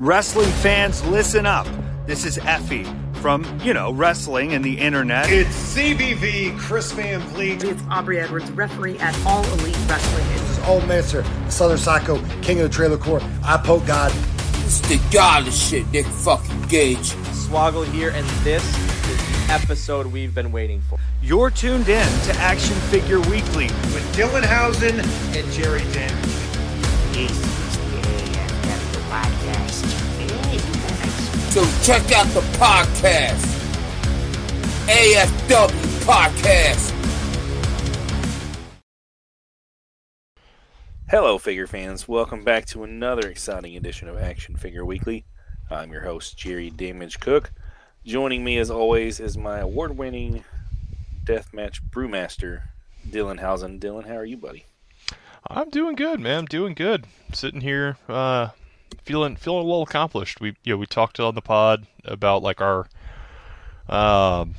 Wrestling fans, listen up. This is Effy from, you know, wrestling and the internet. It's CBV, Chris Van Vliet. It's Aubrey Edwards, referee at All Elite Wrestling. This is Old Manser, the Southern Psycho, King of the Trailer Court. I poke God. It's the God of shit, Nick fucking Gage. Swoggle here, and this is the episode we've been waiting for. You're tuned in to Action Figure Weekly with Dylan Housen and Jerry Dent. So check out the podcast. AFW Podcast. Hello, figure fans. Welcome back to another exciting edition of Action Figure Weekly. I'm your host, Jerry Damage Cook. Joining me, as always, is my award winning deathmatch brewmaster, Dylan Housen. Dylan, how are you, buddy? I'm doing good, man. I'm doing good. sitting here, uh, feeling feeling a little accomplished. We you know we talked on the pod about like our um,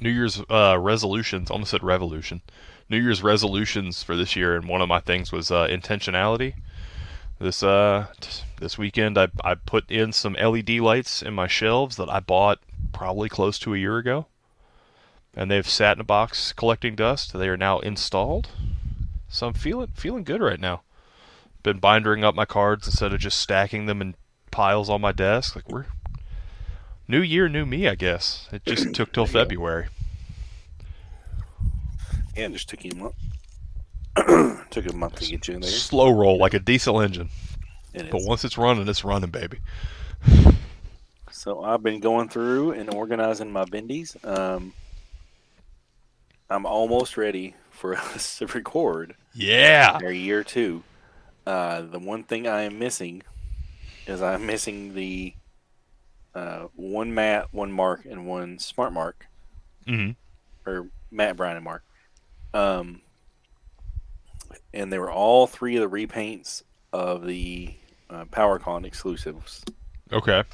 New Year's uh, resolutions. Almost said revolution. New Year's resolutions for this year, and one of my things was uh, intentionality. This uh this weekend, I I put in some LED lights in my shelves that I bought probably close to a year ago, and they've sat in a box collecting dust. They are now installed, so I'm feeling feeling good right now been bindering up my cards instead of just stacking them in piles on my desk. Like we're new year, new me, I guess. It just took till February. Yeah, it just took you a month. took a month to get you in there. Slow roll like a diesel engine. It But is. once it's running, it's running, baby. So I've been going through and organizing my bendies. Um, I'm almost ready for us to record Yeah. our year two. Uh, the one thing I am missing is I'm missing the uh, one Matt, one Mark, and one Smart Mark, hmm or Matt, Brian, and Mark. Um, and they were all three of the repaints of the uh, PowerCon exclusives. Okay.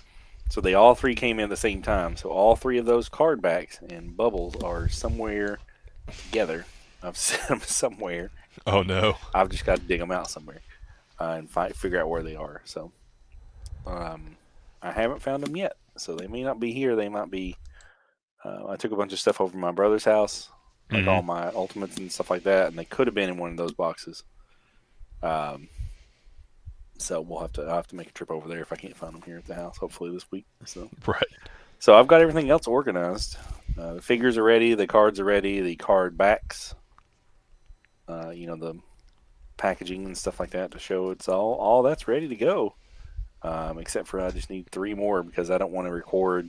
So they all three came in at the same time. So all three of those card backs and bubbles are somewhere together. I've set them somewhere. Oh no. I've just got to dig them out somewhere uh, and find, figure out where they are. So um, I haven't found them yet. So they may not be here. They might be. Uh, I took a bunch of stuff over to my brother's house, like Mhm. all my ultimates and stuff like that, and they could have been in one of those boxes. Um, so we'll have to. I'll have to make a trip over there if I can't find them here at the house. Hopefully this week. So. Right. So I've got everything else organized. Uh, the figures are ready. The cards are ready. The card backs. Uh, you know the packaging and stuff like that to show it's all all that's ready to go. Um, except for I just need three more because I don't want to record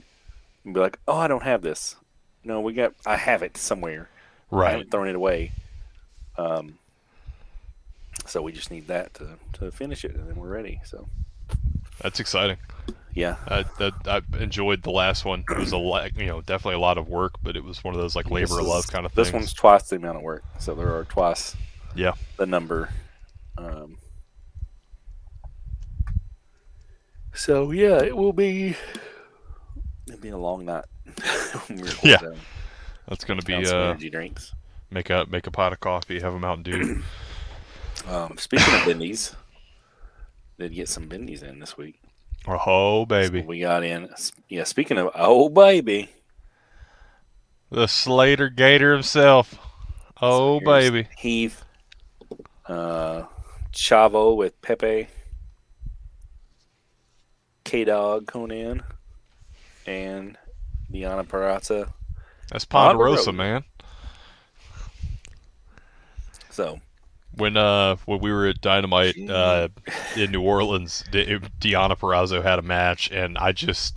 and be like, oh, I don't have this. No, we got. I have it somewhere. Right, I haven't thrown it away. Um, so we just need that to to finish it, and then we're ready. So That's exciting. yeah, I, that, I enjoyed the last one. It was a lot, you know, definitely a lot of work, but it was one of those like labor of love kind of things. This one's twice the amount of work, so there are twice Yeah. the number. Um, so yeah, it will be. It'll be a long night. when we record Yeah. that. That's gonna be uh energy drinks. make a make a pot of coffee, have a Mountain Dew. Um, speaking of bendies, did get some bendies in this week. oh baby. We got in. Yeah, speaking of oh baby, The Slater Gator himself. Oh, So baby. Heath, uh, Chavo with Pepe, K Dog Konnan, and Deonna Purrazzo. That's Ponderosa, man. So When uh when we were at Dynamite uh in New Orleans, De- Deonna Purrazzo had a match, and I just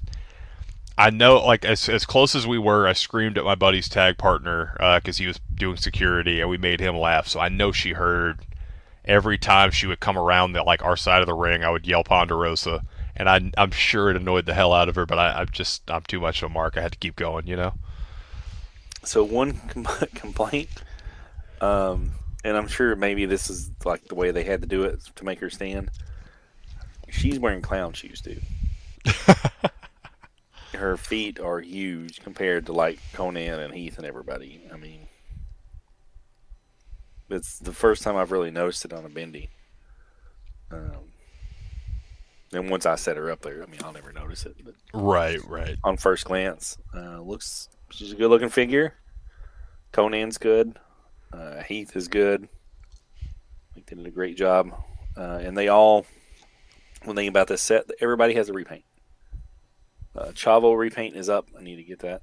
I know like as as close as we were, I screamed at my buddy's tag partner because he was doing security, and we made him laugh. So I know she heard every time she would come around the like our side of the ring, I would yell Ponderosa. And I, I'm sure it annoyed the hell out of her, but I, I'm just I'm too much of a mark. I had to keep going, you know. So one com- complaint, um, and I'm sure maybe this is like the way they had to do it to make her stand. She's wearing clown shoes, dude. her feet are huge compared to like Konnan and Heath and everybody. I mean, it's the first time I've really noticed it on a bendy. Um, And once I set her up there, I mean, I'll never notice it. But Right, right. on first glance, uh, looks she's a good looking figure. Konnan's good. Uh, Heath is good. I think they did a great job. Uh, and they all, one thing about this set, everybody has a repaint. Uh, Chavo repaint is up. I need to get that.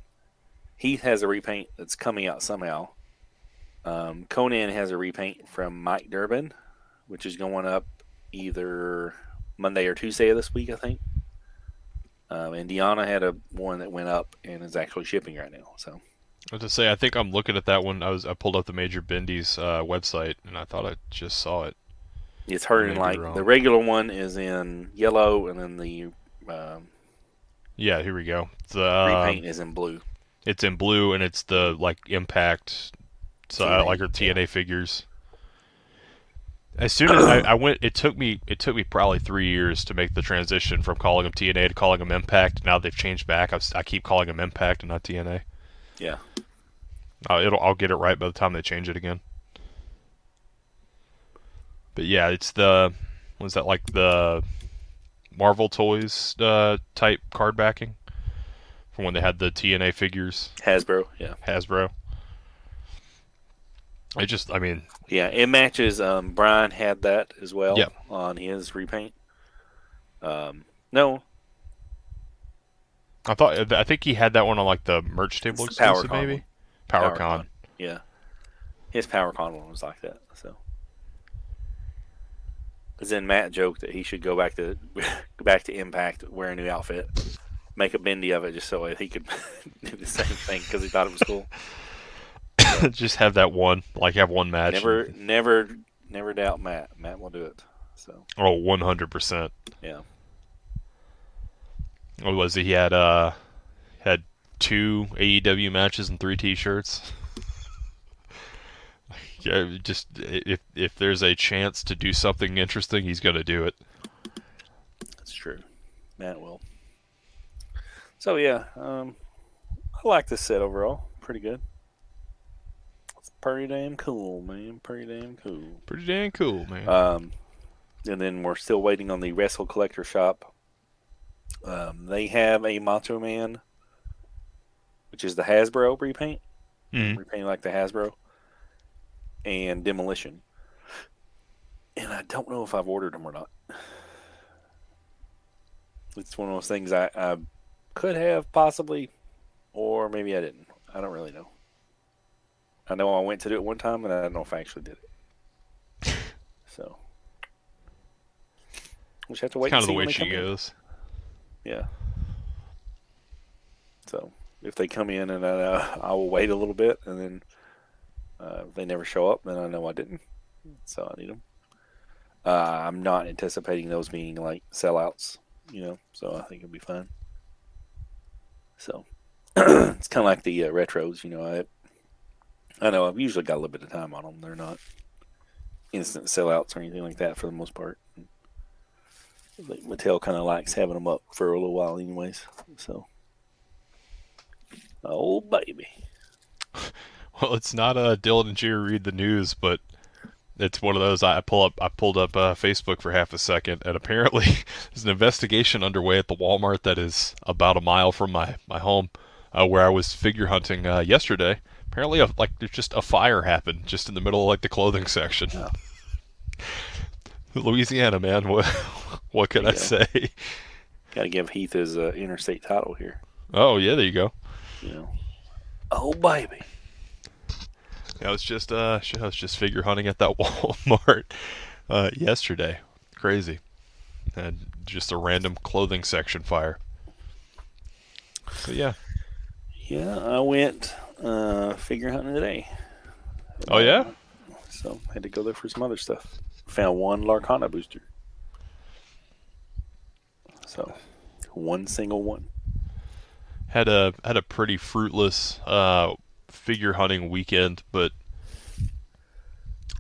Heath has a repaint that's coming out somehow. Um, Konnan has a repaint from Mike Durbin, which is going up either Monday or Tuesday of this week, I think. Um, and Deonna had a one that went up and is actually shipping right now. So I was to say, I think I'm looking at that one. I was I pulled up the Major Bendies uh, website, and I thought I just saw it. it's her in like the regular one is in yellow, and then the um, Yeah, here we go. The uh, repaint is in blue. it's in blue, and it's the like impact, so TNA, like her TNA figures. As soon as I, I went, it took me it took me probably three years to make the transition from calling them TNA to calling them Impact. Now they've changed back. I, was, I keep calling them Impact and not TNA. Yeah, Uh, it'll I'll get it right by the time they change it again. But yeah, it's the was that like the Marvel Toys uh, type card backing from when they had the TNA figures, Hasbro. Yeah, Hasbro. It just, I mean, yeah. It matches. Um, Brian had that as well. Yeah. on his repaint. Um, no, I thought I think he had that one on like the merch table It's exclusive, maybe. one. PowerCon. Yeah, his PowerCon one was like that. So, because then Matt joked that he should go back to go back to Impact, wear a new outfit, make a bendy of it, just so he could do the same thing because he thought it was cool. just have that one, like have one match. Never, never, never doubt Matt. Matt will do it. So, Oh, 100%. yeah, What was it? He had uh had two AEW matches and three T-shirts. yeah, just if if there's a chance to do something interesting, he's gonna do it. that's true. Matt will. So yeah, um, I like this set overall. Pretty good. Pretty damn cool, man. Pretty damn cool. Pretty damn cool, man. Um, and then we're still waiting on the Wrestle Collector Shop. Um, they have a Macho Man, which is the Hasbro repaint, Mhm. repainted like the Hasbro, and Demolition. And I don't know if I've ordered them or not. It's one of those things I, I could have possibly, or maybe I didn't. I don't really know. I know I went to do it one time, and I don't know if I actually did it. So, we just have to wait. kind and of the way she come in. goes. Yeah. So if they come in and uh, I will wait a little bit, and then uh, if they never show up, then I know I didn't. So I need them. Uh, I'm not anticipating those being like sellouts, you know. So I think it'll be fine. So it's kind of like the uh, retros, you know. I I know I've usually got a little bit of time on them. They're not instant sellouts or anything like that for the most part. Mattel kind of likes having them up for a little while, anyways. So, oh baby, Well, it's not uh, Dylan and Jerry read the news, but it's one of those. I pull up. I pulled up uh, Facebook for half a second, and apparently there's an investigation underway at the Walmart that is about a mile from my my home, uh, where I was figure hunting uh, yesterday. Apparently, a, like there's just a fire happened just in the middle of like the clothing section. Louisiana, man. What what can I Yeah. say? got to give Heath his uh, interstate title here. Oh yeah, there you go. Know, oh baby. I was just uh, I was just figure hunting at that Walmart uh, yesterday. Crazy, and just a random clothing section fire. So yeah. Yeah, I went uh, figure hunting today. Oh yeah. So I had to go there for some other stuff. Found one Lorcana booster. So one single one. Had a had a pretty fruitless uh, figure hunting weekend, but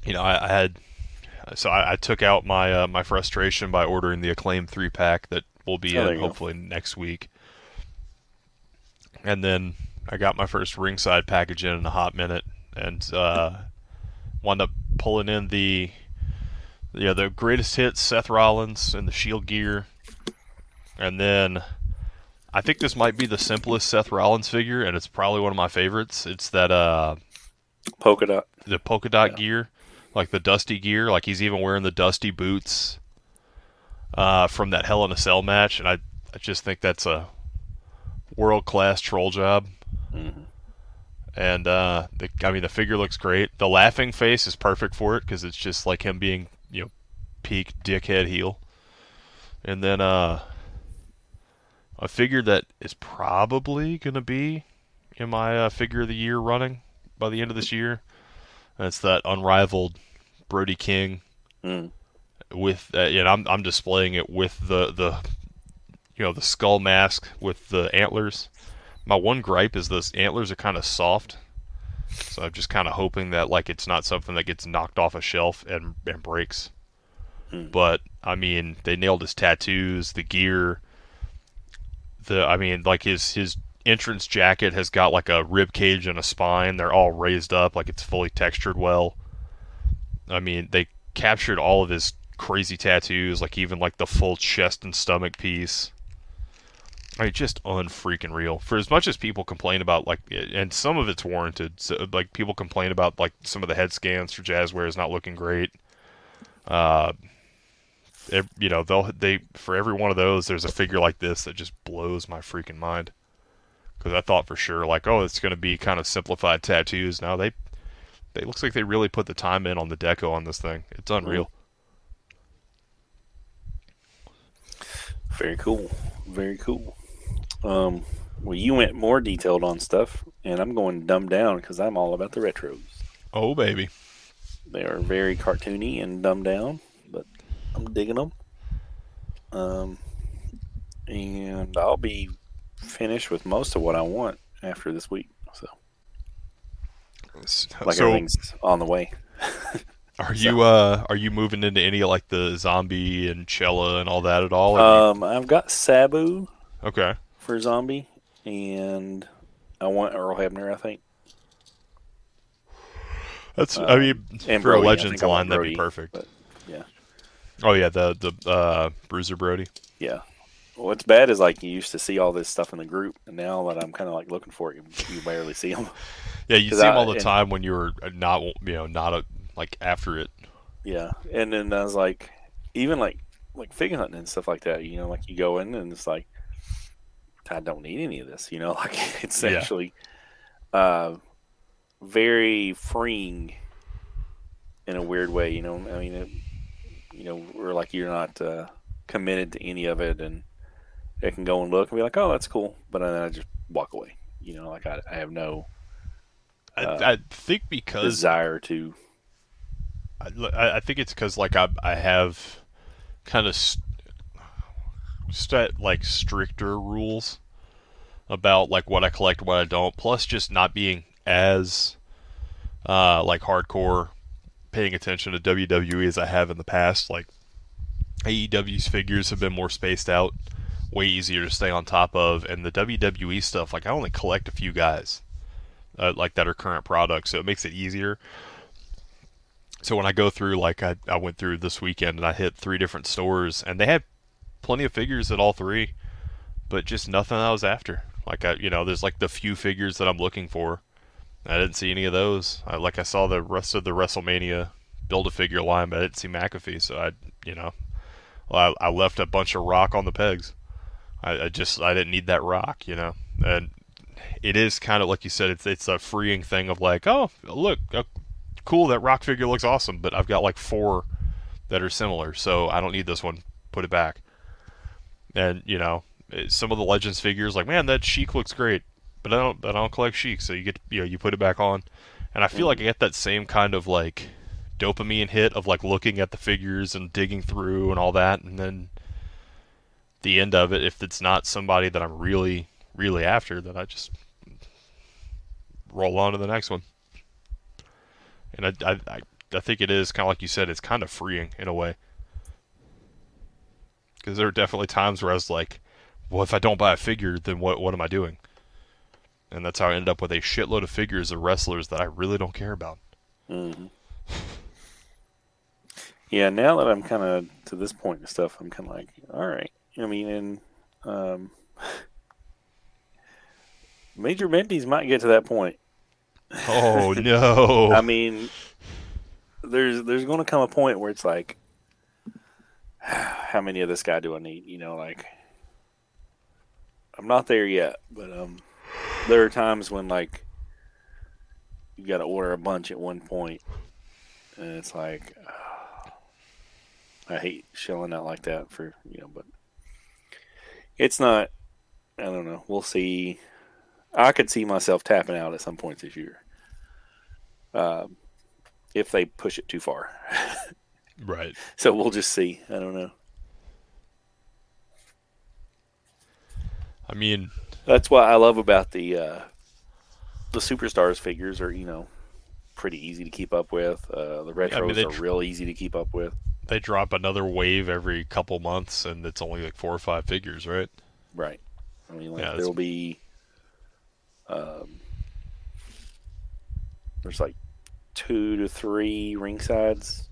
you know I, I had so I, I took out my uh, my frustration by ordering the acclaim three pack that will be Oh, in you go. hopefully next week, and then I got my first ringside package in in a hot minute, and uh, wound up pulling in the yeah the greatest hits Seth Rollins and the Shield gear And then I think this might be the simplest Seth Rollins figure, and it's probably one of my favorites. It's that uh, Polka dot. the polka dot gear, like the dusty gear. Like he's even wearing the dusty boots uh, from that Hell in a Cell match, and I, I just think that's a world class troll job. And uh, the, I mean, the figure looks great. The laughing face is perfect for it because it's just like him being, you know, peak dickhead heel. And then uh, a figure that is probably gonna be in my uh, figure of the year running by the end of this year. That's that unrivaled Brody King Mm. with, uh, and I'm I'm displaying it with the the, you know, the skull mask with the antlers. My one gripe is those antlers are kind of soft, so I'm just kind of hoping that like it's not something that gets knocked off a shelf and and breaks. Hmm. But I mean, they nailed his tattoos, the gear. The I mean, like his his entrance jacket has got like a rib cage and a spine. They're all raised up, like it's fully textured well. I mean, they captured all of his crazy tattoos, like even like the full chest and stomach piece. I mean, just unfreaking real. For as much as people complain about like, and some of it's warranted. So, like people complain about like some of the head scans for Jazzware is not looking great. Uh, ev- you know, they'll they for every one of those, there's a figure like this that just blows my freaking mind. Because I thought for sure, like, oh, it's going to be kind of simplified tattoos. Now they, they looks like they really put the time in on the deco on this thing. It's unreal. Very cool. Very cool. Um, well, you went more detailed on stuff, and I'm going dumbed down because I'm all about the retros. Oh baby, They are very cartoony and dumbed down, but I'm digging them. Um, and I'll be finished with most of what I want after this week. So, like so everything's on the way. are you uh are you moving into any of like the zombie and Chella and all that at all? Um, I've got Sabu okay, for zombie, and I want Earl Hebner. I think. that's I uh, mean for Brody, a Legends think I want line that'd be perfect. but yeah. Oh yeah, the the uh, Bruiser Brody. Yeah. What's bad is like you used to see all this stuff in the group, and now that I'm kind of like looking for it, you, you barely see them. Yeah, you see I- all the and- time when you were uh, not you know not a, like after it. Yeah, and then I was like, even like like fig hunting and stuff like that. You know, like you go in and it's like, I don't need any of this. You know, like it's Yeah. actually uh, very freeing in a weird way. You know, I mean, it, you know, we're like you're not uh, committed to any of it, and I can go and look and be like, oh, that's cool, but then I just walk away. You know, like I, I have no I, Uh, I think because desire to. I, I think it's because like I I have kind of st- st- like stricter rules about like what I collect, what I don't. Plus, just not being as uh, like hardcore paying attention to WWE as I have in the past. Like AEW's figures have been more spaced out, way easier to stay on top of, and the WWE stuff. Like I only collect a few guys, uh, like that are current products, so it makes it easier. So when I go through, like I, I went through this weekend and I hit three different stores, and they had plenty of figures at all three, but just nothing I was after. Like I, you know, there's like the few figures that I'm looking for. I didn't see any of those. I, like I saw the rest of the WrestleMania build a figure line, but I didn't see McAfee. So I, you know, I, I left a bunch of rock on the pegs. I, I just I didn't need that rock, you know, and it is kind of like you said, it's it's a freeing thing of like, oh look, uh, cool, that rock figure looks awesome, but I've got like four that are similar, so I don't need this one. Put it back. And you know, eh, some of the Legends figures, like man, that Sheik looks great, but I don't, I don't collect Sheik, so you get, you know, you put it back on, and I feel like I get that same kind of like dopamine hit of like looking at the figures and digging through and all that, and then the end of it, if it's not somebody that I'm really, really after, then I just roll on to the next one. And I, I, I think it is kind of like you said, it's kind of freeing in a way. Because there are definitely times where I was like, well, if I don't buy a figure, then what, what am I doing? And that's how I ended up with a shitload of figures of wrestlers that I really don't care about. hmm Yeah, now that I'm kind of to this point and stuff, I'm kind of like, all right, I mean, and um, Major Bendies might get to that point. Oh no! I mean, there's there's going to come a point where it's like, how many of this guy do I need? You know, like I'm not there yet, but um, there are times when like you got to order a bunch at one point, and it's like I hate shelling out like that for you know, but it's not. I don't know. We'll see. I could see myself tapping out at some point this year. Um, if they push it too far. right. So we'll just see. I don't know. I mean, That's what I love about the uh, the superstars figures are you know pretty easy to keep up with. Uh, the retros I mean, are tr- real easy to keep up with. they drop another wave every couple months, and it's only like four or five figures, right? Right. I mean, like Yeah, there'll be um, there's like two to three ringsides,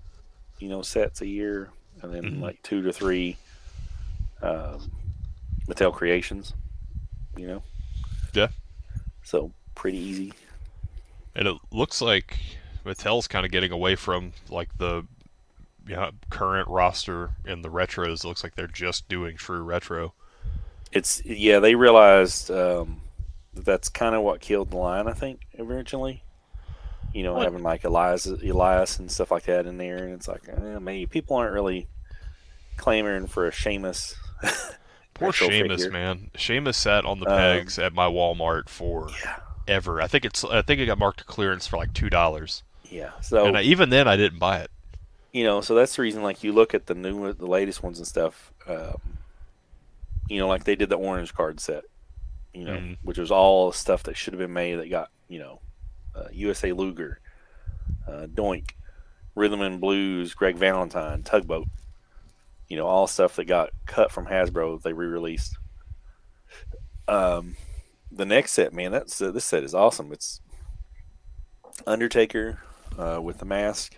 you know, sets a year, and then Mhm. like two to three um, Mattel creations. You know, Yeah. so pretty easy. And it looks like Mattel's kind of getting away from like the you know, current roster in the retros. It looks like they're just doing true retro. It's yeah, they realized um, that that's kind of what killed the line. I think originally, you know, What? having like Elias, Elias and stuff like that in there, and it's like eh, maybe people aren't really clamoring for a Sheamus. Poor Sheamus, figure. man. Sheamus sat on the Um, pegs at my Walmart for ever. I think it's I think it got marked clearance for like two dollars. Yeah, so And I, even then, I didn't buy it. you know, so that's the reason. Like you look at the new, the latest ones and stuff. Um, you know, like they did the orange card set. You know, Mhm. which was all stuff that should have been made that got you know, uh, USA Luger, uh, Doink, Rhythm and Blues, Greg Valentine, Tugboat. You know, all stuff that got cut from Hasbro. They re-released. Um, the next set, man, that's uh, this set is awesome. It's Undertaker uh, with the mask,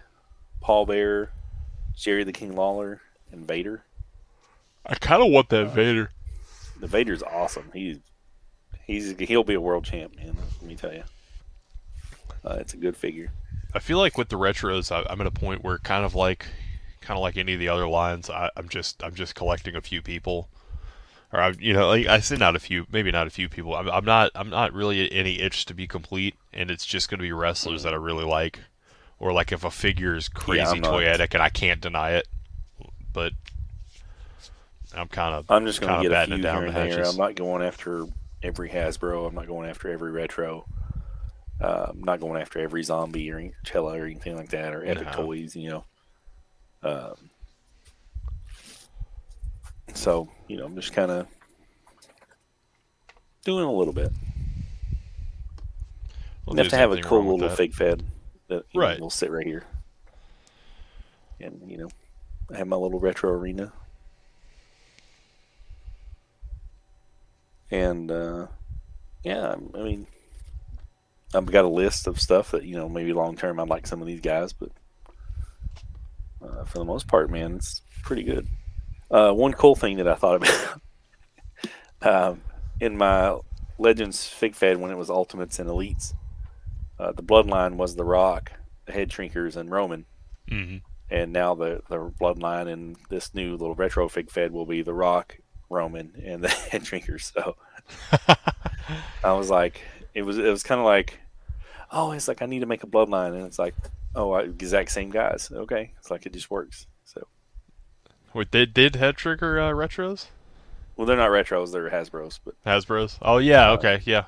Paul Bearer, Jerry the King Lawler, and Vader. I kind of want that Vader. The Vader's awesome. He's he's he'll be a world champ, man. Let me tell you. Uh, it's a good figure. I feel like with the retros, I, I'm at a point where kind of like, kind of like any of the other lines, I, I'm just I'm just collecting a few people, or I, you know, like I say not a few, maybe not a few people. I'm, I'm not I'm not really any itch to be complete, and it's just going to be wrestlers that I really like, or like if a figure is crazy I'm toyetic and I can't deny it, but I'm kind of I'm just going to get a few it down here the and there. I'm not going after every Hasbro. I'm not going after every retro. Uh, I'm not going after every zombie or Cella or anything like that or Epic No. Toys. You know. Um, so you know, I'm just kind of doing a little bit. Well, You have to have a cool little fig fed that you know, will sit right here. And you know, I have my little retro arena. And uh, yeah, I mean, I've got a list of stuff that you know maybe long term I'd like some of these guys, but uh, for the most part, man, it's pretty good. Uh, one cool thing that I thought about um, in my Legends Fig Fed when it was Ultimates and Elites, uh, the Bloodline was The Rock, the Head Shrinkers, and Roman. Mhm. And now the, the Bloodline in this new little retro Fig Fed will be The Rock, Roman, and the Head Shrinkers. So I was like, it was it was kind of like, oh, it's like I need to make a Bloodline, and it's like, oh, I, exact same guys. Okay, it's like it just works. So Wait, they did Head Trigger uh, retros? well, they're not retros; they're Hasbro's, but Hasbro's? Oh yeah, okay, yeah,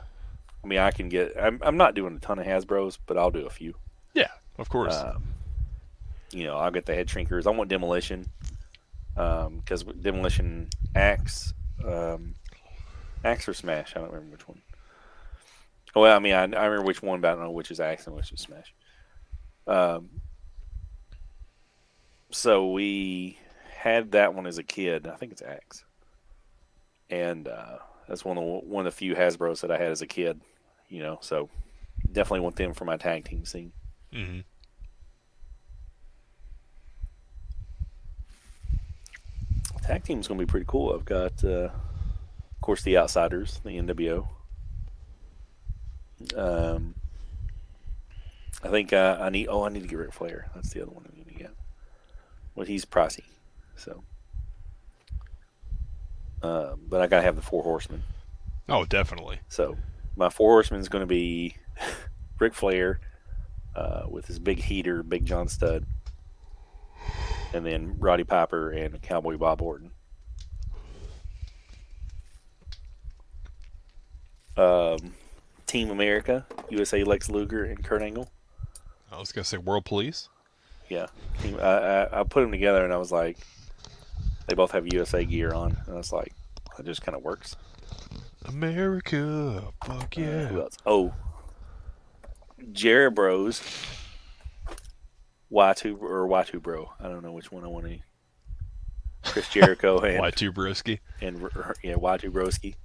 I mean, I can get. I'm, I'm not doing a ton of Hasbro's, but I'll do a few. yeah, of course. Um, you know, I'll get the head shrinkers. I want demolition um, because demolition axe, um, axe or smash. I don't remember which one. Well, I mean, I, I remember which one, but I don't know which is axe and which is smash. Um, so we had that one as a kid. I think it's axe, and uh, that's one of the, one of the few Hasbro's that I had as a kid. You know, so definitely want them for my tag team scene. hmm tag team's gonna be pretty cool. I've got, uh, of course, the Outsiders, the NWO. Um, I think uh, I need. Oh, I need to get Ric Flair. That's the other one I need to get. Well, he's pricey, so. Uh, but I gotta have the Four Horsemen. Oh, definitely. So my Four Horsemen is going to be Ric Flair uh, with his big heater, Big John Studd, and then Roddy Piper and Cowboy Bob Orton. Um, Team America, USA Lex Luger and Kurt Angle. I was gonna say World Police. Yeah, I, I, I put them together and I was like, they both have USA gear on, and I was like, that just kind of works. America, fuck Uh, yeah. who else? Oh, Jared Bros. Y2 or Y2 Bro. I don't know which one I want to. Chris Jericho and Why too brisky? and yeah Y2 Broski,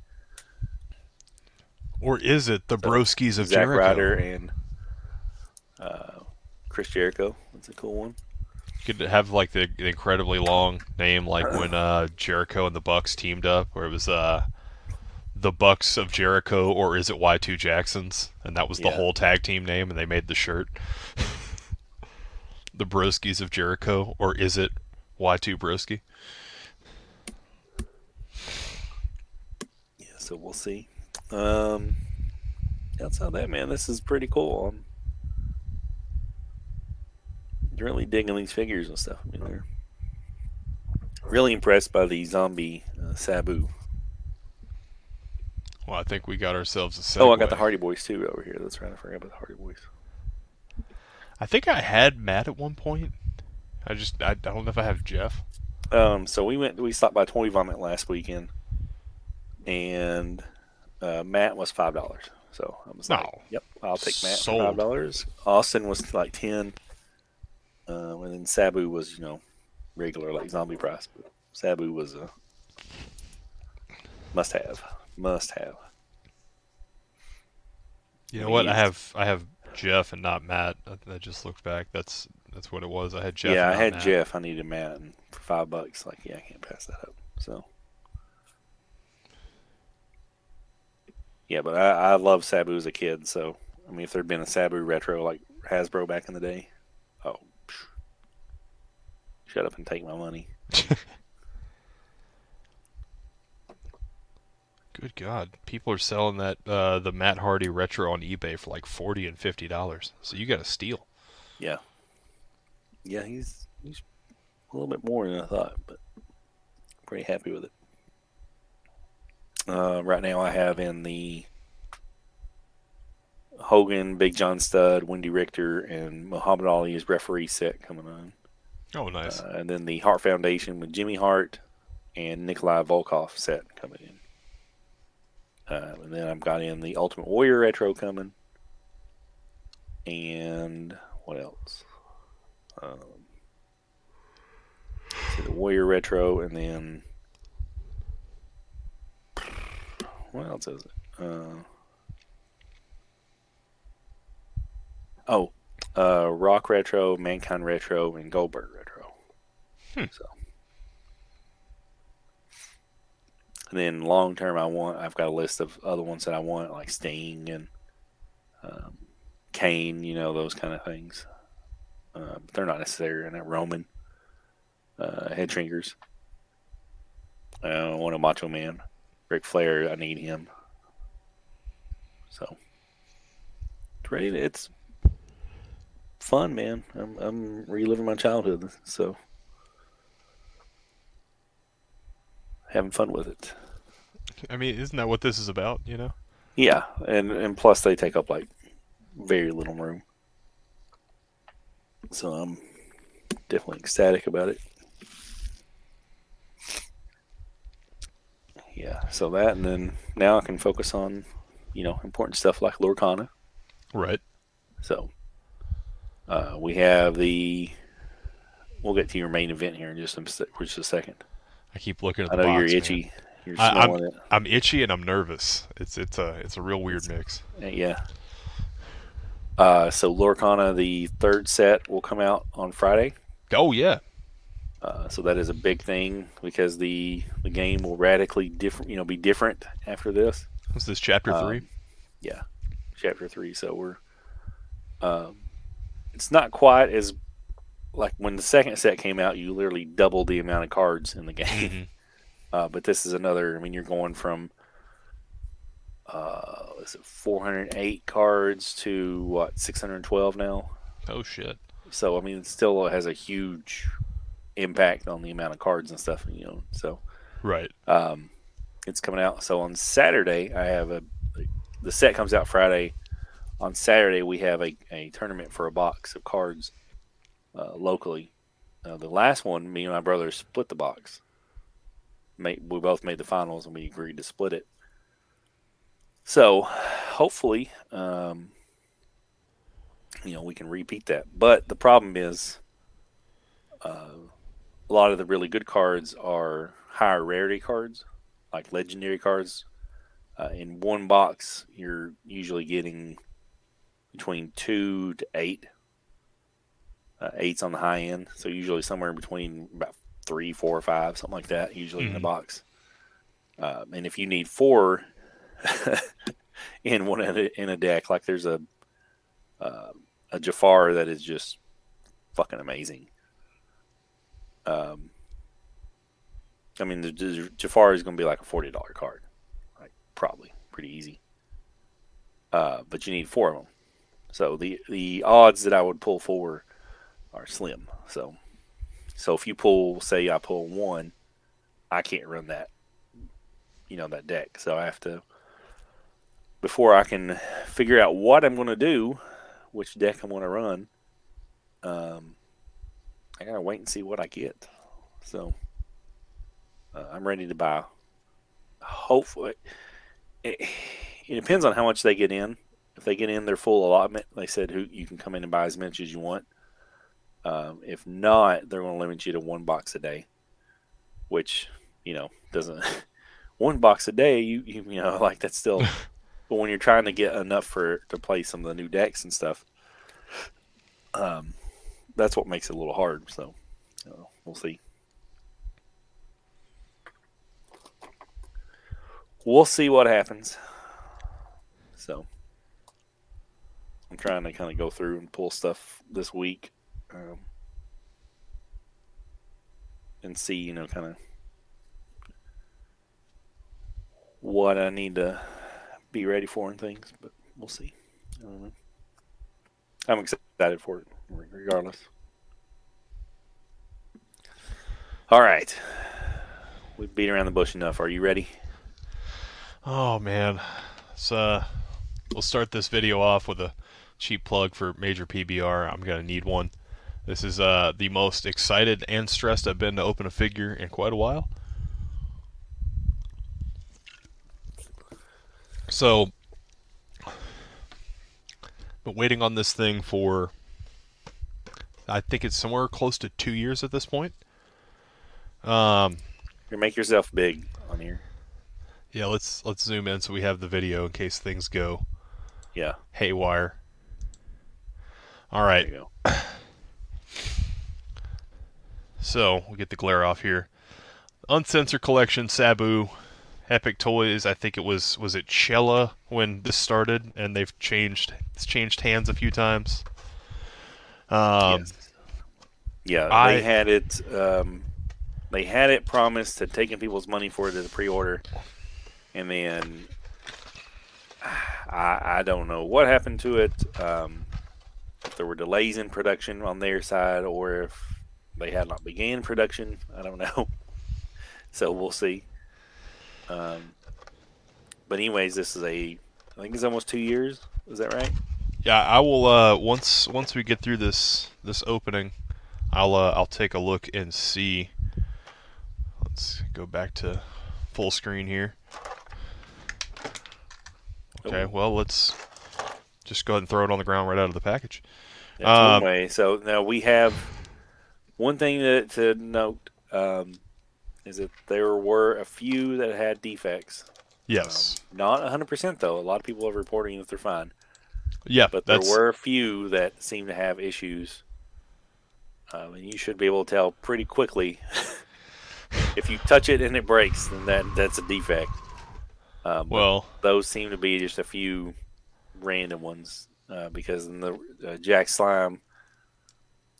Or is it the Broskies of Zack Jericho? Ryder and uh, Chris Jericho. That's a cool one. You could have like the, the incredibly long name, like when uh, Jericho and the Bucks teamed up, where it was uh, the Bucks of Jericho, or is it Y2 Jacksons? And that was the Yeah. whole tag team name, and they made the shirt. the Broskies of Jericho, or is it Y2 Broski? Yeah, so we'll see. Um, outside that, man, this is pretty cool. I'm really digging these figures and stuff. I mean, they're really impressed by the zombie uh, Sabu. Well, I think we got ourselves a segue. Oh, I got the Hardy Boys too over here. That's right. I forgot about the Hardy Boys. I think I had Matt at one point. I just I, I don't know if I have Jeff. Um, so we went. We stopped by Toy Vomit last weekend, and uh, Matt was five dollars. So I was like, "Yep, I'll take Matt for five dollars." Austin was like ten, uh, and then Sabu was you know regular like zombie price, but Sabu was a must have, must have. You know what? I have I have Jeff and not Matt. I, I just looked back. That's that's what it was. I had Jeff. yeah, and I had Matt. Jeff. I needed Matt, and for five bucks, like yeah, I can't pass that up. So. Yeah, but I, I love Sabu as a kid. So I mean, if there'd been a Sabu retro like Hasbro back in the day, oh, shut up and take my money. Good God, people are selling that uh, the Matt Hardy retro on eBay for like forty and fifty dollars. So you got to steal. Yeah, yeah, he's he's a little bit more than I thought, but pretty happy with it. Uh, right now, I have in the Hogan, Big John Studd, Wendi Richter, and Muhammad Ali Ali's referee set coming on. Oh, nice. Uh, and then the Hart Foundation with Jimmy Hart and Nikolai Volkov set coming in. Uh, and then I've got in the Ultimate Warrior retro coming. And what else? Um, so the Warrior retro, and then what else is it? Uh, oh, uh, Rock retro, Mankind retro, and Goldberg retro. So, and then long term, I want. I've got a list of other ones that I want, like Sting and um, Kane. You know those kind of things. Uh, but they're not necessary. And Roman uh, head shrinkers. I want a Macho Man. Ric Flair, I need him. So, it's ready. To, it's fun, man. I'm I'm reliving my childhood, so having fun with it. I mean, isn't that what this is about? You know? Yeah, and and plus they take up like very little room, so I'm definitely ecstatic about it. Yeah, so that and then now I can focus on you know important stuff like Lorcana. Right. So uh, we have the. We'll get to your main event here in just a, just a second. I keep looking at I know box, you're itchy. You're I, I'm, it. I'm itchy and I'm nervous. It's it's a it's a real weird mix. Uh, Yeah. Uh, so Lorcana, the third set will come out on Friday. Oh yeah. Uh, so that is a big thing because the the game will radically different, you know, be different after this. This Is this chapter Um, three? Yeah, chapter three. So we're, um, it's not quite as like when the second set came out. You literally doubled the amount of cards in the game. Mhm. Uh, but this is another. I mean, you're going from uh, is it 408 cards to what 612 now. Oh shit. So I mean, it still has a huge impact on the amount of cards and stuff. You know, so Right. um, it's coming out. So on Saturday, I have a the set comes out Friday. On Saturday, we have a, a tournament for a box of cards uh, locally. Uh, the last one, me and my brother split the box. Made, we both made the finals, and we agreed to split it. So, hopefully, um, you know, we can repeat that. But the problem is, uh, a lot of the really good cards are higher rarity cards, like legendary cards. Uh, in one box, you're usually getting between two to eight. Uh, eight's on the high end, so usually somewhere between about three, four, or five, something like that. Usually in a Mhm. box. Um, and if you need four in one in a, in a deck, like there's a uh, a Jafar that is just fucking amazing. Um, I mean, the, the Jafar is going to be like a forty dollar card, like probably pretty easy. Uh, but you need four of them, so the the odds that I would pull four are slim. So, so if you pull, say I pull one, I can't run that, you know, that deck. So I have to before I can figure out what I'm going to do, which deck I'm going to run. Um, I gotta wait and see what I get. So uh, I'm ready to buy. Hopefully, it, it depends on how much they get in. If they get in their full allotment, they said who you can come in and buy as much as you want. Um, if not, they're going to limit you to one box a day, which you know doesn't. one box a day, you you, you know like that's still. but when you're trying to get enough for to play some of the new decks and stuff, um, that's what makes it a little hard. So uh, we'll see. We'll see what happens. So I'm trying to kind of go through and pull stuff this week, um, and see, you know, kind of what I need to be ready for and things. But we'll see. I don't know. I'm excited for it, regardless. All right. We beat around the bush enough. Are you ready? Oh man. So uh, we'll start this video off with a cheap plug for Major PBR. I'm gonna need one. This is uh, the most excited and stressed I've been to open a figure in quite a while. So, been waiting on this thing for I think it's somewhere close to two years at this point. Um, You make yourself big on here. yeah, let's let's zoom in so we have the video in case things go Yeah. haywire. All right. There you go. so we'll get the glare off here. Uncensored collection, Sabu, Epic Toys. I think it was was it Chella when this started, and they've changed it's changed hands a few times. Um, Yes. Yeah, I- they had it. Um, they had it promised to taking people's money for it as a pre-order, and then I, I don't know what happened to it. Um, if there were delays in production on their side, or if they had not began production, I don't know. so we'll see. Um, but anyways, this is a. I think it's almost two years. Is that right? Yeah, I will. Uh, once once we get through this this opening, I'll uh, I'll take a look and see. Let's go back to full screen here. Okay, Oh. well let's just go ahead and throw it on the ground right out of the package. That's Um, one way. So now we have one thing that to note um, is that there were a few that had defects. Yes. Um, not 100% though. A lot of people are reporting that they're fine, yeah, but that's there were a few that seem to have issues Um, and you should be able to tell pretty quickly if you touch it and it breaks, then that that's a defect. Um, Well, those seem to be just a few random ones uh, because in the uh, Jack Slime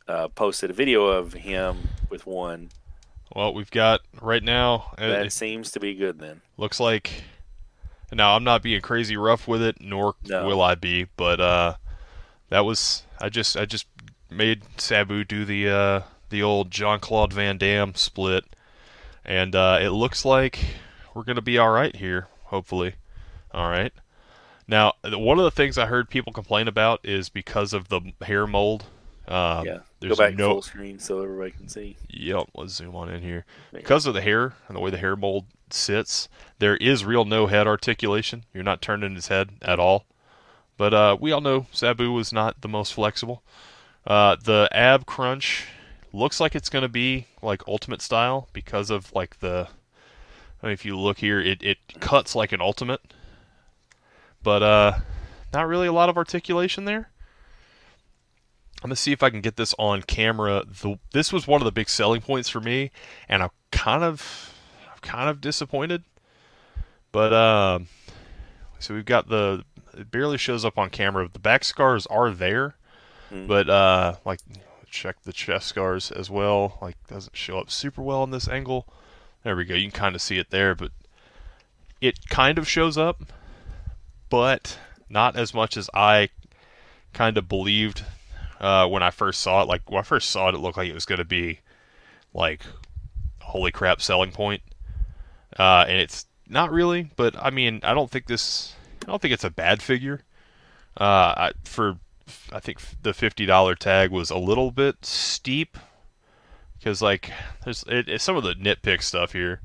uh, posted a video of him with one well, we've got right now. uh, that It, seems to be good. Then looks like. Now I'm not being crazy rough with it, nor No. will I be. But uh, that was I just I just made Sabu do the uh, the old Jean Claude Van Damme split, and uh, it looks like we're gonna be all right here. Hopefully, all right. Now, one of the things I heard people complain about is because of the hair mold. Um, yeah, go there's back no full screen so everybody can see. Yep, let's zoom on in here. Because of the hair and the way the hair mold sits, there is real no head articulation. You're not turning his head at all. But uh, we all know Sabu was not the most flexible. Uh, the ab crunch looks like it's going to be like ultimate style because of like the. I mean, if you look here, it, it cuts like an ultimate. But uh, not really a lot of articulation there. I'm gonna see if I can get this on camera. The, this was one of the big selling points for me, and I'm kind of, I'm kind of disappointed. But um, so we've got the. It barely shows up on camera. The back scars are there, but uh, like check the chest scars as well. Like doesn't show up super well in this angle. There we go. You can kind of see it there, but it kind of shows up, but not as much as I kind of believed uh, when I first saw it. Like when I first saw it, it looked like it was going to be like holy crap selling point, uh, and it's not really. But I mean, I don't think this. I don't think it's a bad figure. Uh, I, for I think the fifty dollar tag was a little bit steep because like there's it, it's some of the nitpick stuff here,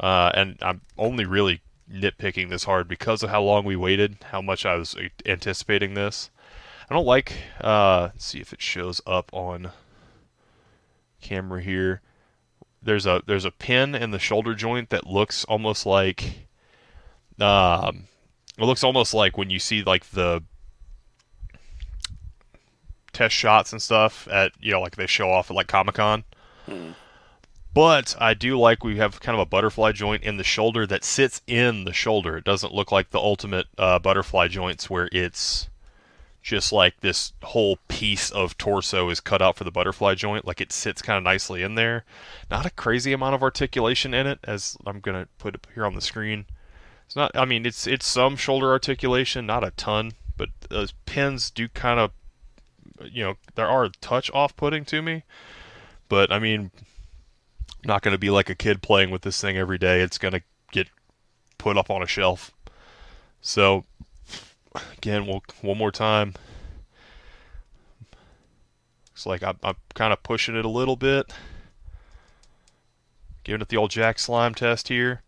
uh, and I'm only really nitpicking this hard because of how long we waited, how much I was anticipating this. I don't like. Uh, see if it shows up on camera here. There's a there's a pin in the shoulder joint that looks almost like. Um, it looks almost like when you see like the test shots and stuff at you know like they show off at like Comic Con. But I do like we have kind of a butterfly joint in the shoulder that sits in the shoulder. It doesn't look like the ultimate uh, butterfly joints where it's just like this whole piece of torso is cut out for the butterfly joint. Like it sits kind of nicely in there. Not a crazy amount of articulation in it, as I'm gonna put here on the screen. It's not. I mean, it's it's some shoulder articulation, not a ton, but those pins do kind of, you know, there are touch off-putting to me. But I mean, not going to be like a kid playing with this thing every day. It's going to get put up on a shelf. So, again, we'll, one more time. It's like I'm, I'm kind of pushing it a little bit. Giving it the old Jack Slime test here.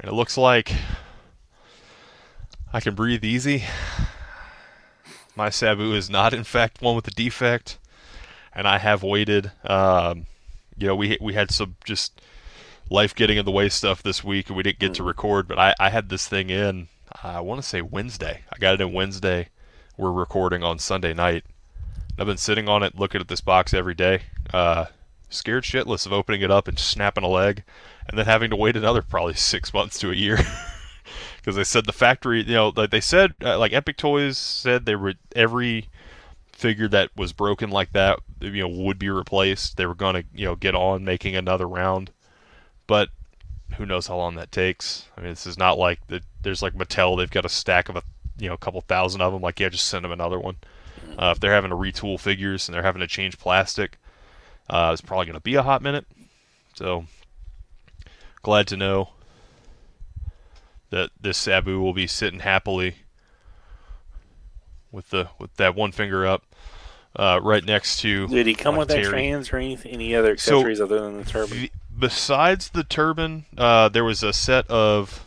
And it looks like I can breathe easy. My Sabu is not, in fact, one with a defect. And I have waited. Um, you know, we we had some just life getting in the way stuff this week, and we didn't get to record. But I, I had this thing in. I want to say Wednesday. I got it in Wednesday. We're recording on Sunday night. I've been sitting on it, looking at this box every day. Uh, scared shitless of opening it up and snapping a leg, and then having to wait another probably six months to a year. Because they said the factory, you know, like they said, uh, like Epic Toys said they were every figure that was broken like that, you know, would be replaced. They were to, you know, get on making another round. But who knows how long that takes? I mean, this is not like the, there's like Mattel, they've got a stack of a, you know, a couple thousand of them. Like, yeah, just send them another one. Uh, if they're having to retool figures and they're having to change plastic, uh, it's probably going to be a hot minute. So, glad to know that this Sabu will be sitting happily with the with that one finger up, uh, right next to. Did he come like with that trans or any, any other So, accessories other than the turban? The- besides the turban, uh, there was a set of,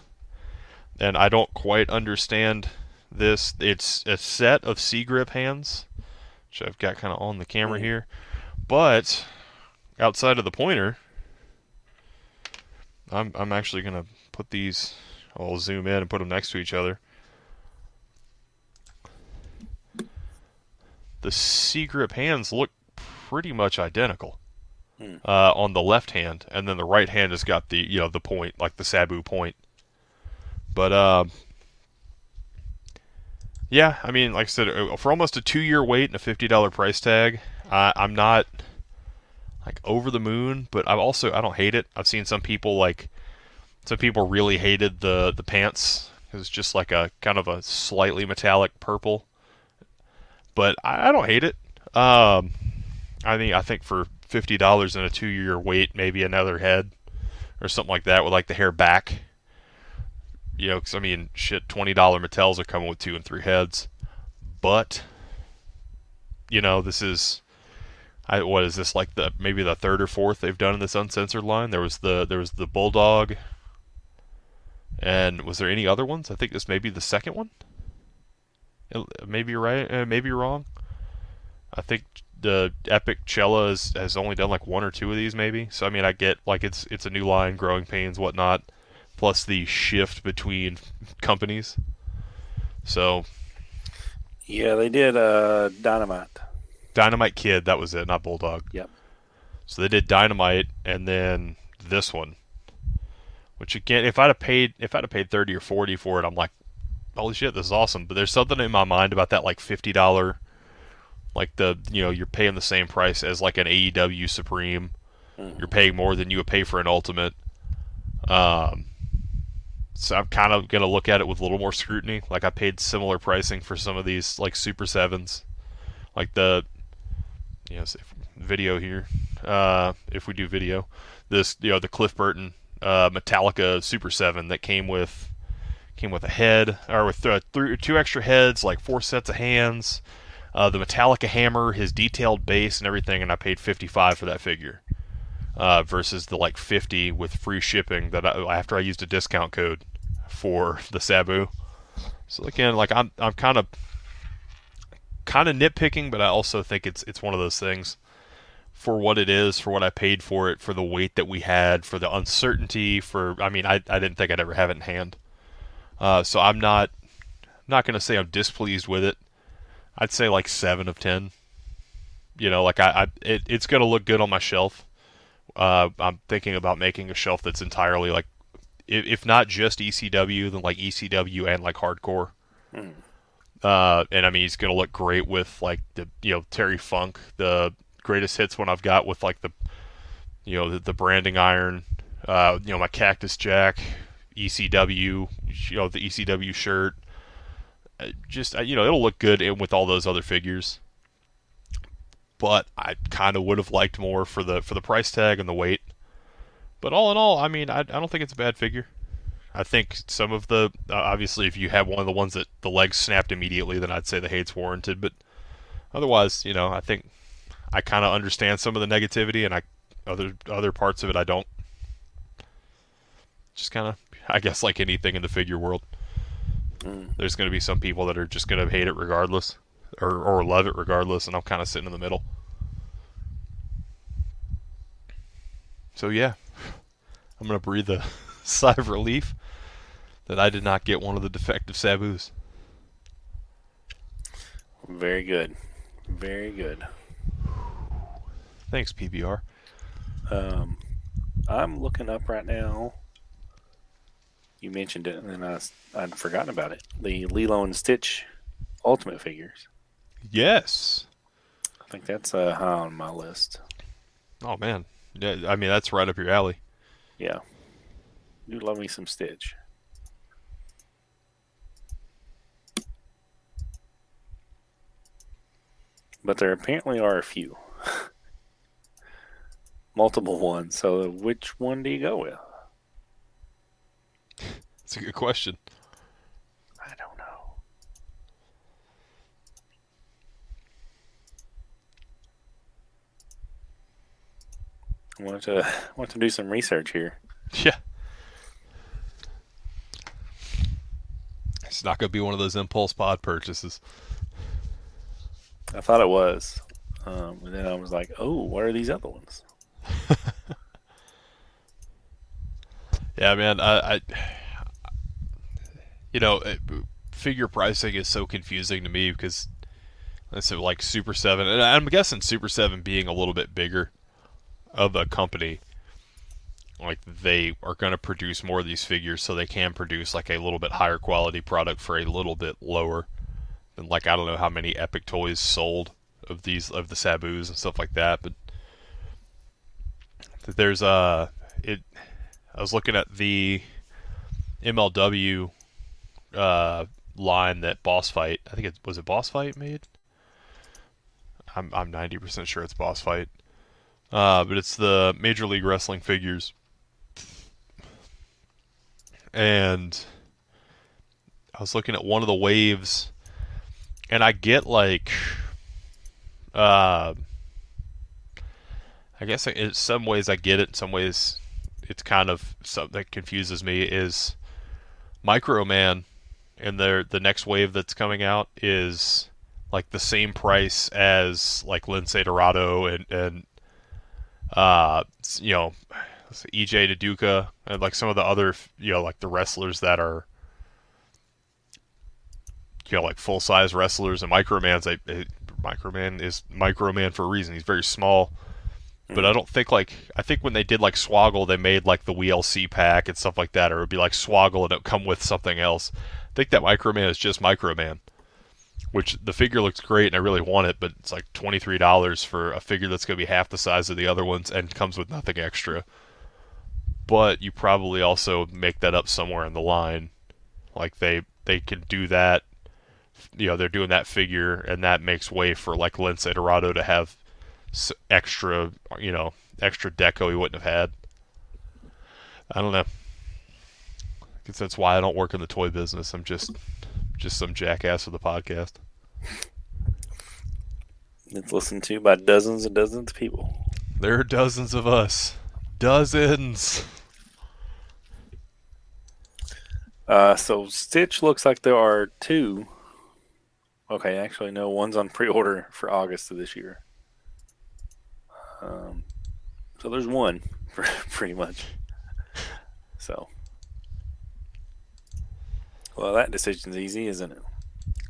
and I don't quite understand this. It's a set of C grip hands, which I've got kind of on the camera here, but outside of the pointer, I'm I'm actually gonna put these. I'll zoom in and put them next to each other. The C grip hands look pretty much identical uh, on the left hand, and then the right hand has got the you know the point like the Sabu point. But uh, yeah, I mean, like I said, uh, for almost a two-year wait and a fifty-dollar price tag, I I'm not like over the moon, but I'm also I don't hate it. I've seen some people like some people really hated the the pants. It was just like a kind of a slightly metallic purple, but I, I don't hate it. Um, I mean, I think for fifty dollars and a two-year wait, maybe another head or something like that with like the hair back. You know, 'cause I mean, shit, twenty dollar Mattels are coming with two and three heads, but you know, this is I, what is this like the maybe the third or fourth they've done in this uncensored line? There was the there was the bulldog, and was there any other ones? I think this may be the second one. Maybe right. Uh, maybe wrong. I think the Epic Cella has, has only done like one or two of these, maybe. So I mean, I get like it's it's a new line, growing pains, whatnot, plus the shift between companies. So Yeah, they did uh, Dynamite. Dynamite Kid, that was it, not Bulldog. Yep. So they did Dynamite and then this one. Which again, if I'd have paid if I'd have paid thirty or forty for it, I'm like, holy shit, this is awesome. But there's something in my mind about that like fifty dollar like the you know, you're paying the same price as like an AEW Supreme. You're paying more than you would pay for an Ultimate. Um so I'm kind of gonna look at it with a little more scrutiny. Like I paid similar pricing for some of these like Super Sevens, like the yes, if video here. Uh, if we do video, this you know the Cliff Burton uh, Metallica Super Seven that came with came with a head or with uh, three, two extra heads, like four sets of hands, uh, the Metallica hammer, his detailed base and everything, and I paid fifty five for that figure. Uh, versus the like 50 with free shipping that I, after I used a discount code for the Sabu. So again, like I'm I'm kind of kind of nitpicking, but I also think it's it's one of those things for what it is, for what I paid for it, for the weight that we had, for the uncertainty, for I mean, I I didn't think I'd ever have it in hand. Uh, so I'm not not gonna say I'm displeased with it. I'd say like seven of ten. You know, like I, I it, it's gonna look good on my shelf. Uh, I'm thinking about making a shelf that's entirely like, if, if not just ECW, then like ECW and like hardcore. Uh, and I mean, he's gonna look great with like the you know Terry Funk, the greatest hits one I've got with like the you know the, the branding iron, uh, you know my Cactus Jack, ECW, you know the ECW shirt. Just uh, you know it'll look good with all those other figures. But I kind of would have liked more for the for the price tag and the weight. But all in all, I mean, I, I don't think it's a bad figure. I think some of the uh, obviously if you have one of the ones that the legs snapped immediately, then I'd say the hate's warranted. But otherwise, you know, I think I kind of understand some of the negativity, and I other other parts of it I don't. Just kind of, I guess, like anything in the figure world, there's going to be some people that are just going to hate it regardless, or or love it regardless, and I'm kind of sitting in the middle. So yeah, I'm going to breathe a sigh of relief that I did not get one of the defective Sabus. Very good. Very good. Thanks, PBR. Um, I'm looking up right now. You mentioned it, and then I, I'd forgotten about it. The Lilo and Stitch Ultimate figures. Yes. I think that's uh, high on my list. Oh man, yeah, I mean that's right up your alley. Yeah. Do love me some Stitch. But there apparently are a few. Multiple ones. So which one do you go with? It's a good question. I don't know. I want to I want to do some research here. Yeah. It's not gonna be one of those impulse pod purchases. I thought it was, um, and then I was like, "Oh, what are these other ones?" Yeah, man. I, I you know, figure pricing is so confusing to me because, And so like Super Seven, and I'm guessing Super Seven being a little bit bigger of a company, like they are going to produce more of these figures, so they can produce like a little bit higher quality product for a little bit lower than like I don't know how many Epic toys sold of these of the Sabus and stuff like that, but there's a it. I was looking at the MLW uh, line that Boss Fight. I think it was it Boss Fight made. I'm I'm 90% sure it's Boss Fight. Uh, but it's the Major League Wrestling figures. And I was looking at one of the waves and I get like uh I guess in some ways I get it, in some ways it's kind of something that confuses me is Microman and the the next wave that's coming out is like the same price as like Lince Dorado and and uh you know EJ Nduka and like some of the other you know like the wrestlers that are you know like full size wrestlers and Microman's a, a Microman is Microman for a reason. He's very small. But I don't think like I think when they did like Swoggle, they made like the WLC pack and stuff like that, or it would be like Swoggle and it come with something else. Think that Microman is just Microman, which the figure looks great and I really want it, but it's like twenty three dollars for a figure that's going to be half the size of the other ones and comes with nothing extra. But you probably also make that up somewhere in the line, like they they can do that. You know, they're doing that figure, and that makes way for like Lince Dorado to have extra, you know, extra deco he wouldn't have had. I don't know. Guess that's why I don't work in the toy business. I'm just just some jackass of the podcast. It's listened to by dozens and dozens of people. There are dozens of us. Dozens. Uh, so Stitch looks like there are two. Okay, actually, no. One's on pre-order for August of this year. Um, so there's one, pretty much. So, well, that decision's easy, isn't it?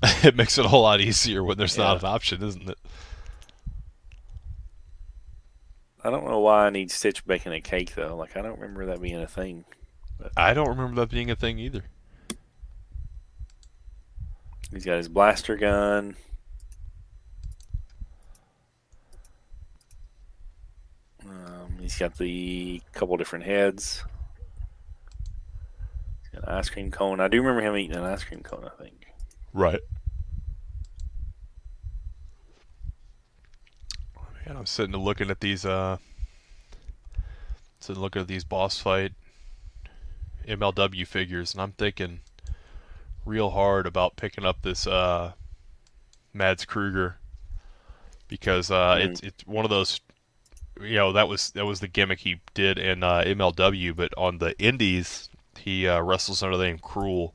it makes it a whole lot easier when there's Yeah. not an option, isn't it? I don't know why I need Stitch baking a cake though. Like I don't remember that being a thing. I don't remember that being a thing either. He's got his blaster gun. Um, he's got the couple different heads. He's got an ice cream cone. I do remember him eating an ice cream cone. I think. Right. Man, I'm sitting and looking at these. Uh, sitting looking at these boss fight MLW figures, and I'm thinking real hard about picking up this uh, Mads Kruger because uh, it's it's one of those. You know that was that was the gimmick he did in uh, MLW, but on the Indies he uh, wrestles under the name Cruel,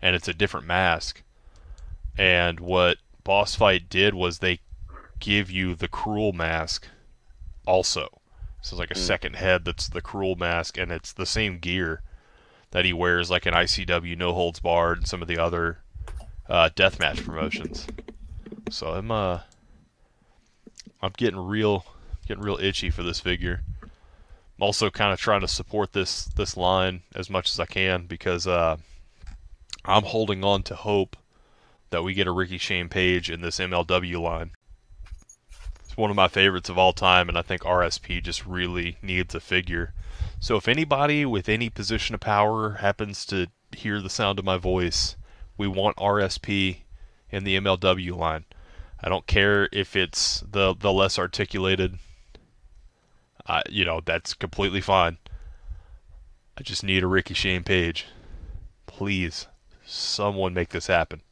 and it's a different mask. And what Boss Fight did was they give you the Cruel mask also. So it's like a second head that's the Cruel mask, and it's the same gear that he wears like an ICW No Holds Barred and some of the other uh, deathmatch promotions. So I'm uh I'm getting real getting real itchy for this figure. I'm also kind of trying to support this this line as much as I can because uh, I'm holding on to hope that we get a Ricky Shane Page in this MLW line. It's one of my favorites of all time, and I think RSP just really needs a figure. So if anybody with any position of power happens to hear the sound of my voice, we want RSP in the MLW line. I don't care if it's the the less articulated. Uh, you know that's completely fine. I just need a Ricky Shane Page. Please, someone make this happen.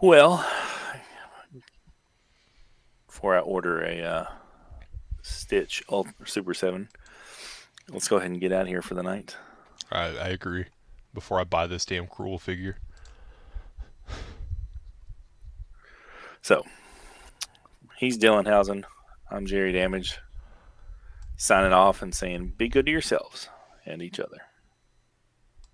Well, before I order a uh, Stitch Ultra Super Seven, let's go ahead and get out of here for the night. I, I agree. Before I buy this damn cruel figure. So, he's Dylanhausen. I'm Jerry Damage. Signing off and saying, be good to yourselves and each other.